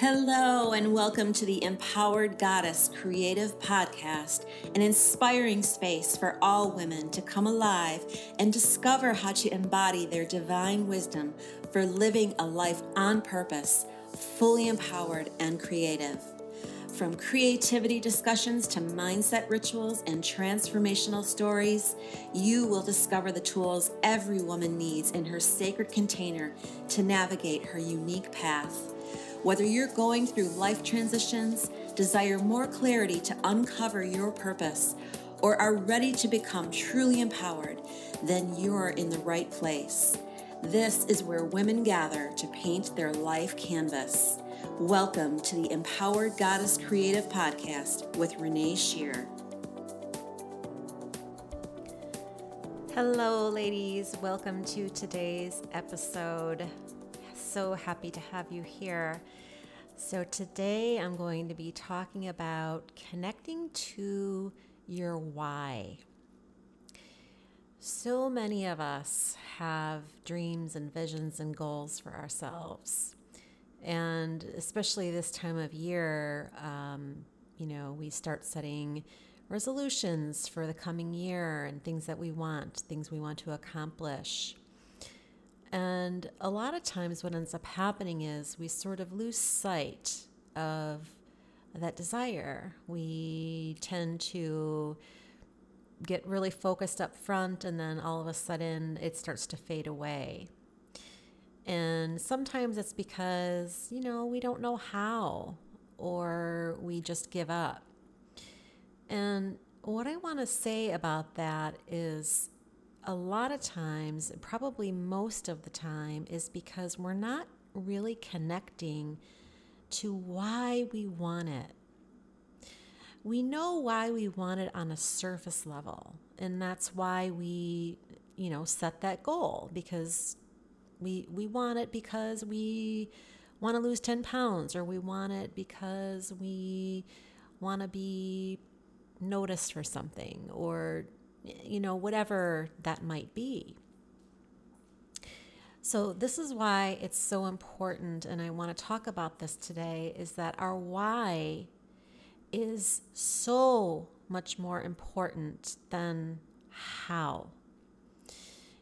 Hello, and welcome to the Empowered Goddess Creative Podcast, an inspiring space for all women to come alive and discover how to embody their divine wisdom for living a life on purpose, fully empowered and creative. From creativity discussions to mindset rituals and transformational stories, you will discover the tools every woman needs in her sacred container to navigate her unique path. Whether you're going through life transitions, desire more clarity to uncover your purpose, or are ready to become truly empowered, then you're in the right place. This is where women gather to paint their life canvas. Welcome to the Empowered Goddess Creative Podcast with Renee Shear. Hello, ladies. Welcome to today's episode so happy to have you here. So, today I'm going to be talking about connecting to your why. So many of us have dreams and visions and goals for ourselves. And especially this time of year, um, you know, we start setting resolutions for the coming year and things that we want, things we want to accomplish. And a lot of times, what ends up happening is we sort of lose sight of that desire. We tend to get really focused up front, and then all of a sudden, it starts to fade away. And sometimes it's because, you know, we don't know how, or we just give up. And what I want to say about that is a lot of times, probably most of the time, is because we're not really connecting to why we want it. We know why we want it on a surface level, and that's why we, you know, set that goal because we we want it because we want to lose 10 pounds or we want it because we want to be noticed for something or you know, whatever that might be. So, this is why it's so important, and I want to talk about this today is that our why is so much more important than how.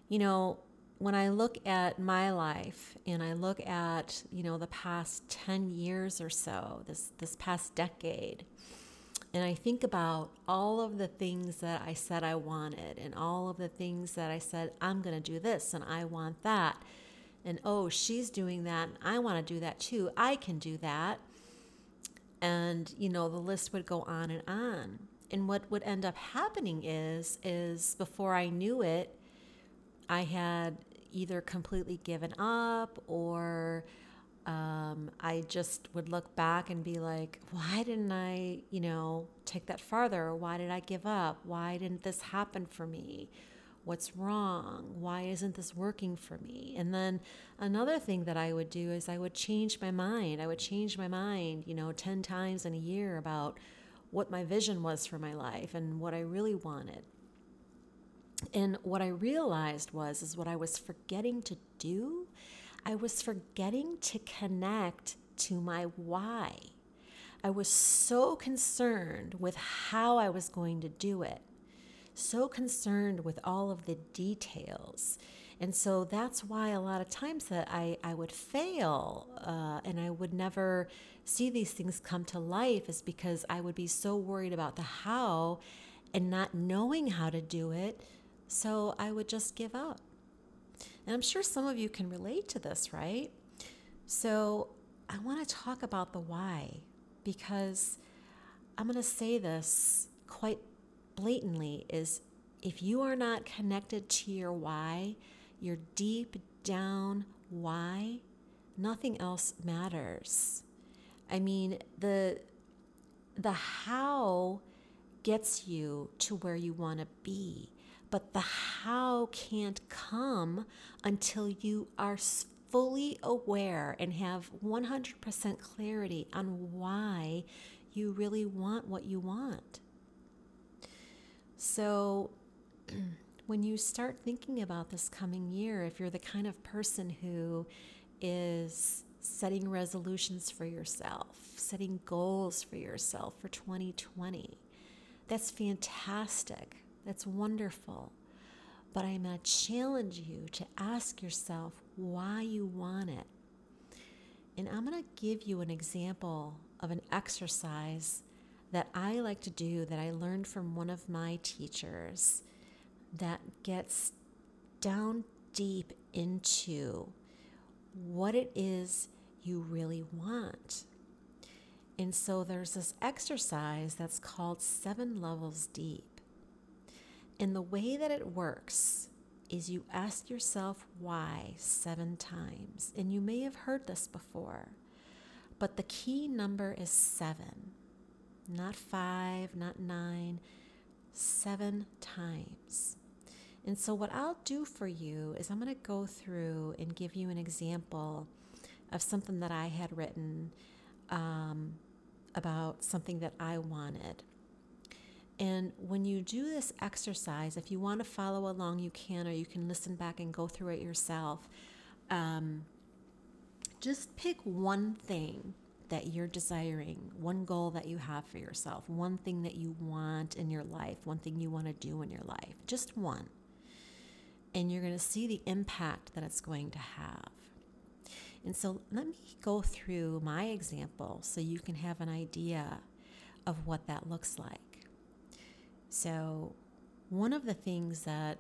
You know, when I look at my life and I look at, you know, the past 10 years or so, this this past decade, and I think about all of the things that I said I wanted, and all of the things that I said, I'm going to do this and I want that. And oh, she's doing that, and I want to do that too. I can do that. And, you know, the list would go on and on. And what would end up happening is, is before I knew it, I had either completely given up or um, I just would look back and be like, why didn't I, you know, take that farther? Why did I give up? Why didn't this happen for me? What's wrong? Why isn't this working for me? And then another thing that I would do is I would change my mind. I would change my mind, you know, 10 times in a year about what my vision was for my life and what I really wanted. And what I realized was is what I was forgetting to do I was forgetting to connect to my why. I was so concerned with how I was going to do it, so concerned with all of the details. And so that's why a lot of times that I, I would fail uh, and I would never see these things come to life is because I would be so worried about the how and not knowing how to do it. So I would just give up. And I'm sure some of you can relate to this, right? So I want to talk about the why because I'm going to say this quite blatantly is if you are not connected to your why, your deep down why, nothing else matters. I mean, the the how gets you to where you want to be. But the how can't come until you are fully aware and have 100% clarity on why you really want what you want. So, when you start thinking about this coming year, if you're the kind of person who is setting resolutions for yourself, setting goals for yourself for 2020. That's fantastic. That's wonderful. But I'm going to challenge you to ask yourself why you want it. And I'm going to give you an example of an exercise that I like to do that I learned from one of my teachers that gets down deep into what it is you really want. And so there's this exercise that's called Seven Levels Deep. And the way that it works is you ask yourself why seven times. And you may have heard this before, but the key number is seven, not five, not nine, seven times. And so, what I'll do for you is I'm going to go through and give you an example of something that I had written um, about something that I wanted. And when you do this exercise, if you want to follow along, you can, or you can listen back and go through it yourself. Um, just pick one thing that you're desiring, one goal that you have for yourself, one thing that you want in your life, one thing you want to do in your life, just one. And you're going to see the impact that it's going to have. And so let me go through my example so you can have an idea of what that looks like. So, one of the things that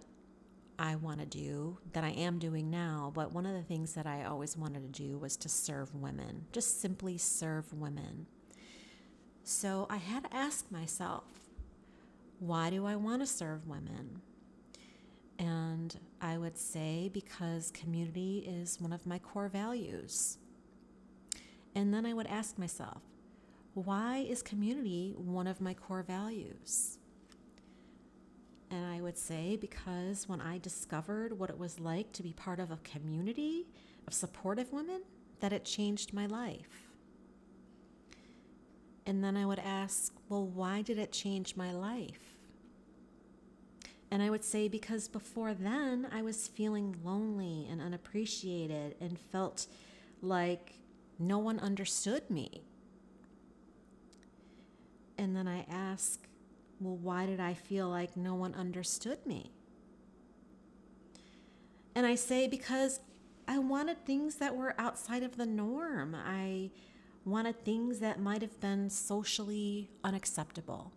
I want to do that I am doing now, but one of the things that I always wanted to do was to serve women, just simply serve women. So I had to ask myself, why do I want to serve women? And I would say because community is one of my core values. And then I would ask myself, why is community one of my core values? And I would say because when I discovered what it was like to be part of a community of supportive women, that it changed my life. And then I would ask, well, why did it change my life? And I would say, because before then, I was feeling lonely and unappreciated and felt like no one understood me. And then I ask, well, why did I feel like no one understood me? And I say, because I wanted things that were outside of the norm. I wanted things that might have been socially unacceptable.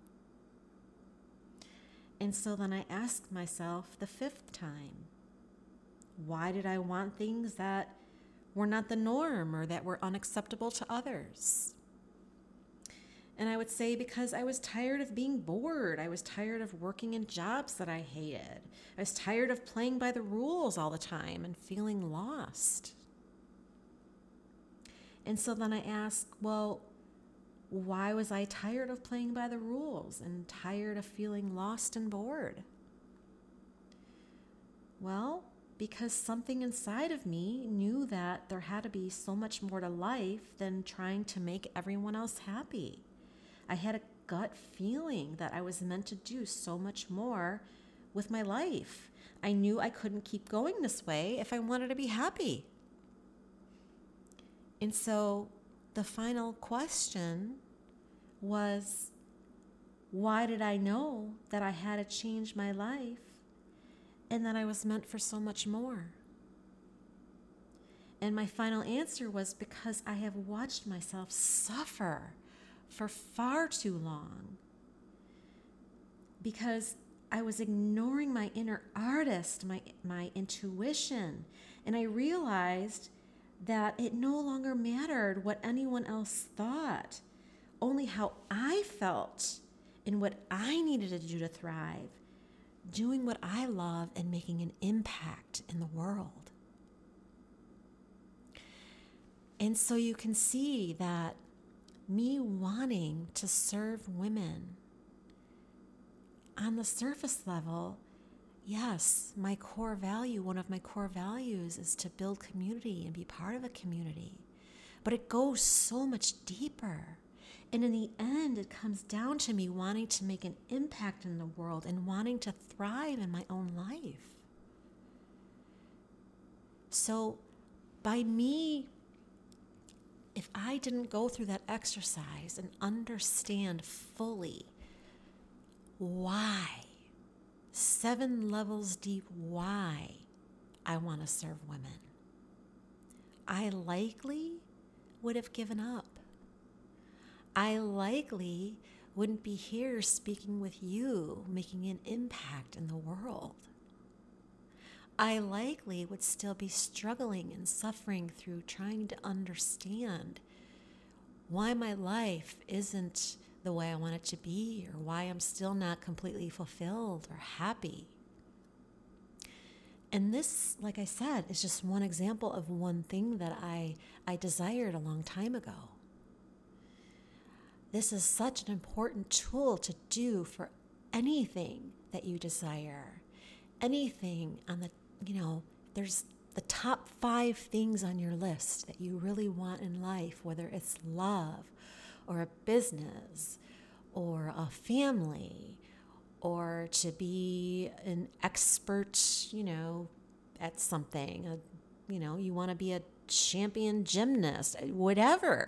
And so then I asked myself the fifth time, why did I want things that were not the norm or that were unacceptable to others? And I would say because I was tired of being bored. I was tired of working in jobs that I hated. I was tired of playing by the rules all the time and feeling lost. And so then I asked, well, why was I tired of playing by the rules and tired of feeling lost and bored? Well, because something inside of me knew that there had to be so much more to life than trying to make everyone else happy. I had a gut feeling that I was meant to do so much more with my life. I knew I couldn't keep going this way if I wanted to be happy. And so the final question was why did I know that I had to change my life and that I was meant for so much more? And my final answer was because I have watched myself suffer for far too long because I was ignoring my inner artist, my, my intuition, and I realized that it no longer mattered what anyone else thought, only how I felt and what I needed to do to thrive, doing what I love and making an impact in the world. And so you can see that me wanting to serve women. On the surface level, yes, my core value, one of my core values is to build community and be part of a community. But it goes so much deeper. And in the end, it comes down to me wanting to make an impact in the world and wanting to thrive in my own life. So, by me I didn't go through that exercise and understand fully why, seven levels deep, why I want to serve women, I likely would have given up. I likely wouldn't be here speaking with you, making an impact in the world. I likely would still be struggling and suffering through trying to understand why my life isn't the way I want it to be, or why I'm still not completely fulfilled or happy. And this, like I said, is just one example of one thing that I, I desired a long time ago. This is such an important tool to do for anything that you desire. Anything on the, you know, there's the top five things on your list that you really want in life, whether it's love or a business or a family or to be an expert, you know, at something. A, you know, you want to be a champion gymnast, whatever.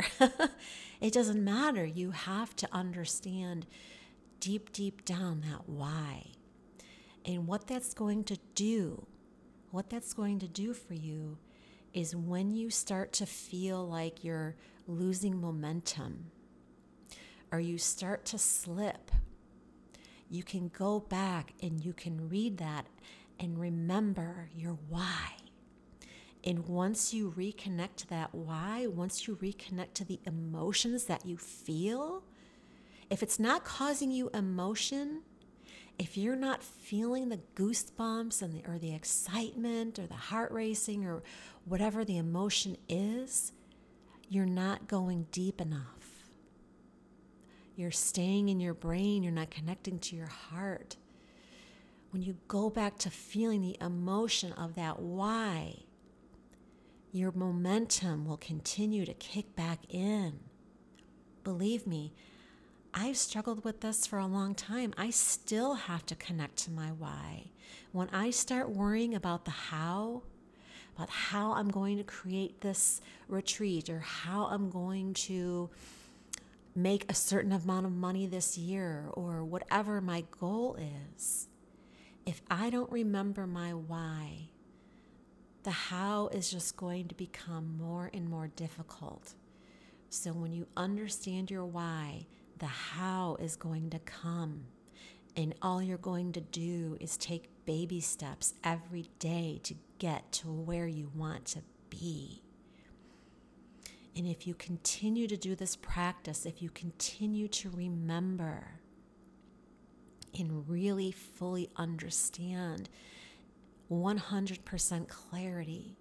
it doesn't matter. You have to understand deep, deep down that why. And what that's going to do, what that's going to do for you is when you start to feel like you're losing momentum or you start to slip you can go back and you can read that and remember your why. And once you reconnect to that why, once you reconnect to the emotions that you feel, if it's not causing you emotion, if you're not feeling the goosebumps and the, or the excitement or the heart racing or whatever the emotion is, you're not going deep enough. You're staying in your brain, you're not connecting to your heart. When you go back to feeling the emotion of that why, your momentum will continue to kick back in. Believe me, I've struggled with this for a long time. I still have to connect to my why. When I start worrying about the how, about how I'm going to create this retreat or how I'm going to make a certain amount of money this year or whatever my goal is, if I don't remember my why, the how is just going to become more and more difficult. So when you understand your why, the how is going to come. And all you're going to do is take baby steps every day to get to where you want to be. And if you continue to do this practice, if you continue to remember and really fully understand 100% clarity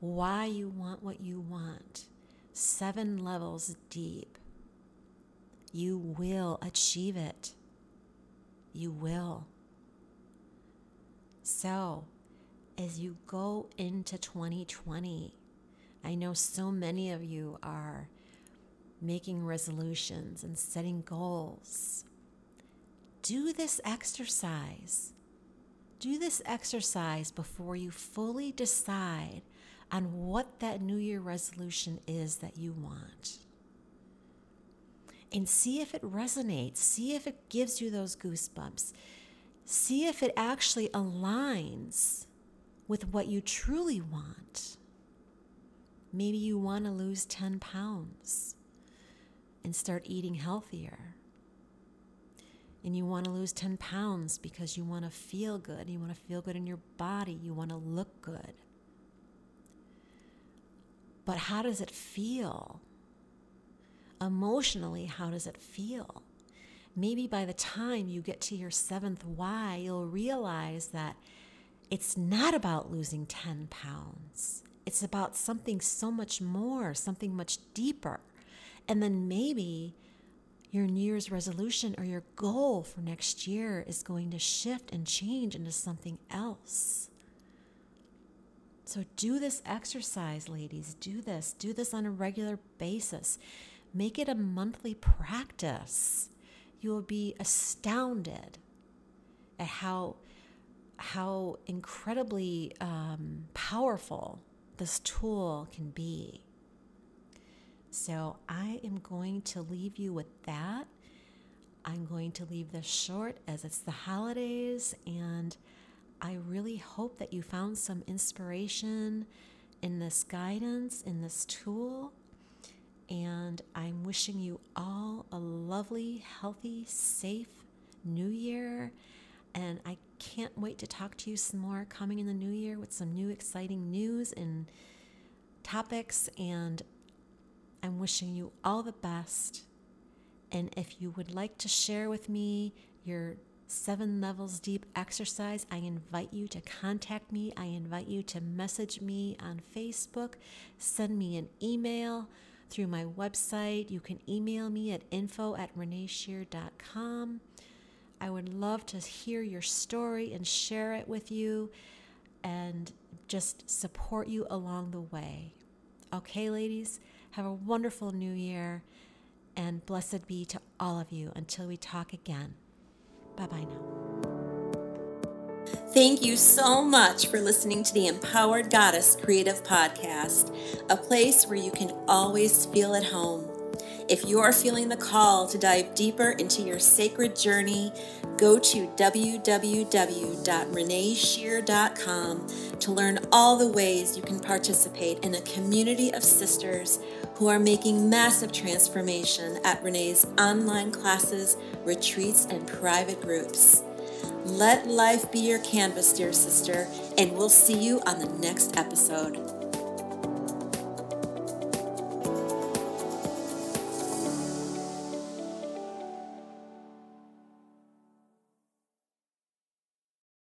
why you want what you want, seven levels deep, you will achieve it. You will. So, as you go into 2020, I know so many of you are making resolutions and setting goals. Do this exercise. Do this exercise before you fully decide on what that New Year resolution is that you want. And see if it resonates. See if it gives you those goosebumps. See if it actually aligns with what you truly want. Maybe you want to lose 10 pounds and start eating healthier. And you want to lose 10 pounds because you want to feel good. You want to feel good in your body. You want to look good. But how does it feel? Emotionally, how does it feel? Maybe by the time you get to your seventh why, you'll realize that it's not about losing 10 pounds. It's about something so much more, something much deeper. And then maybe your New Year's resolution or your goal for next year is going to shift and change into something else. So do this exercise, ladies. Do this. Do this on a regular basis. Make it a monthly practice. You will be astounded at how how incredibly um, powerful this tool can be. So I am going to leave you with that. I'm going to leave this short as it's the holidays, and I really hope that you found some inspiration in this guidance, in this tool. And I'm wishing you all a lovely, healthy, safe new year. And I can't wait to talk to you some more coming in the new year with some new exciting news and topics. And I'm wishing you all the best. And if you would like to share with me your seven levels deep exercise, I invite you to contact me. I invite you to message me on Facebook, send me an email through my website. You can email me at info at reneeshear.com. I would love to hear your story and share it with you and just support you along the way. Okay, ladies? Have a wonderful new year and blessed be to all of you until we talk again. Bye bye now. Thank you so much for listening to the Empowered Goddess Creative Podcast, a place where you can always feel at home. If you are feeling the call to dive deeper into your sacred journey, go to www.reneeshear.com to learn all the ways you can participate in a community of sisters who are making massive transformation at Renee's online classes, retreats, and private groups. Let life be your canvas, dear sister, and we'll see you on the next episode.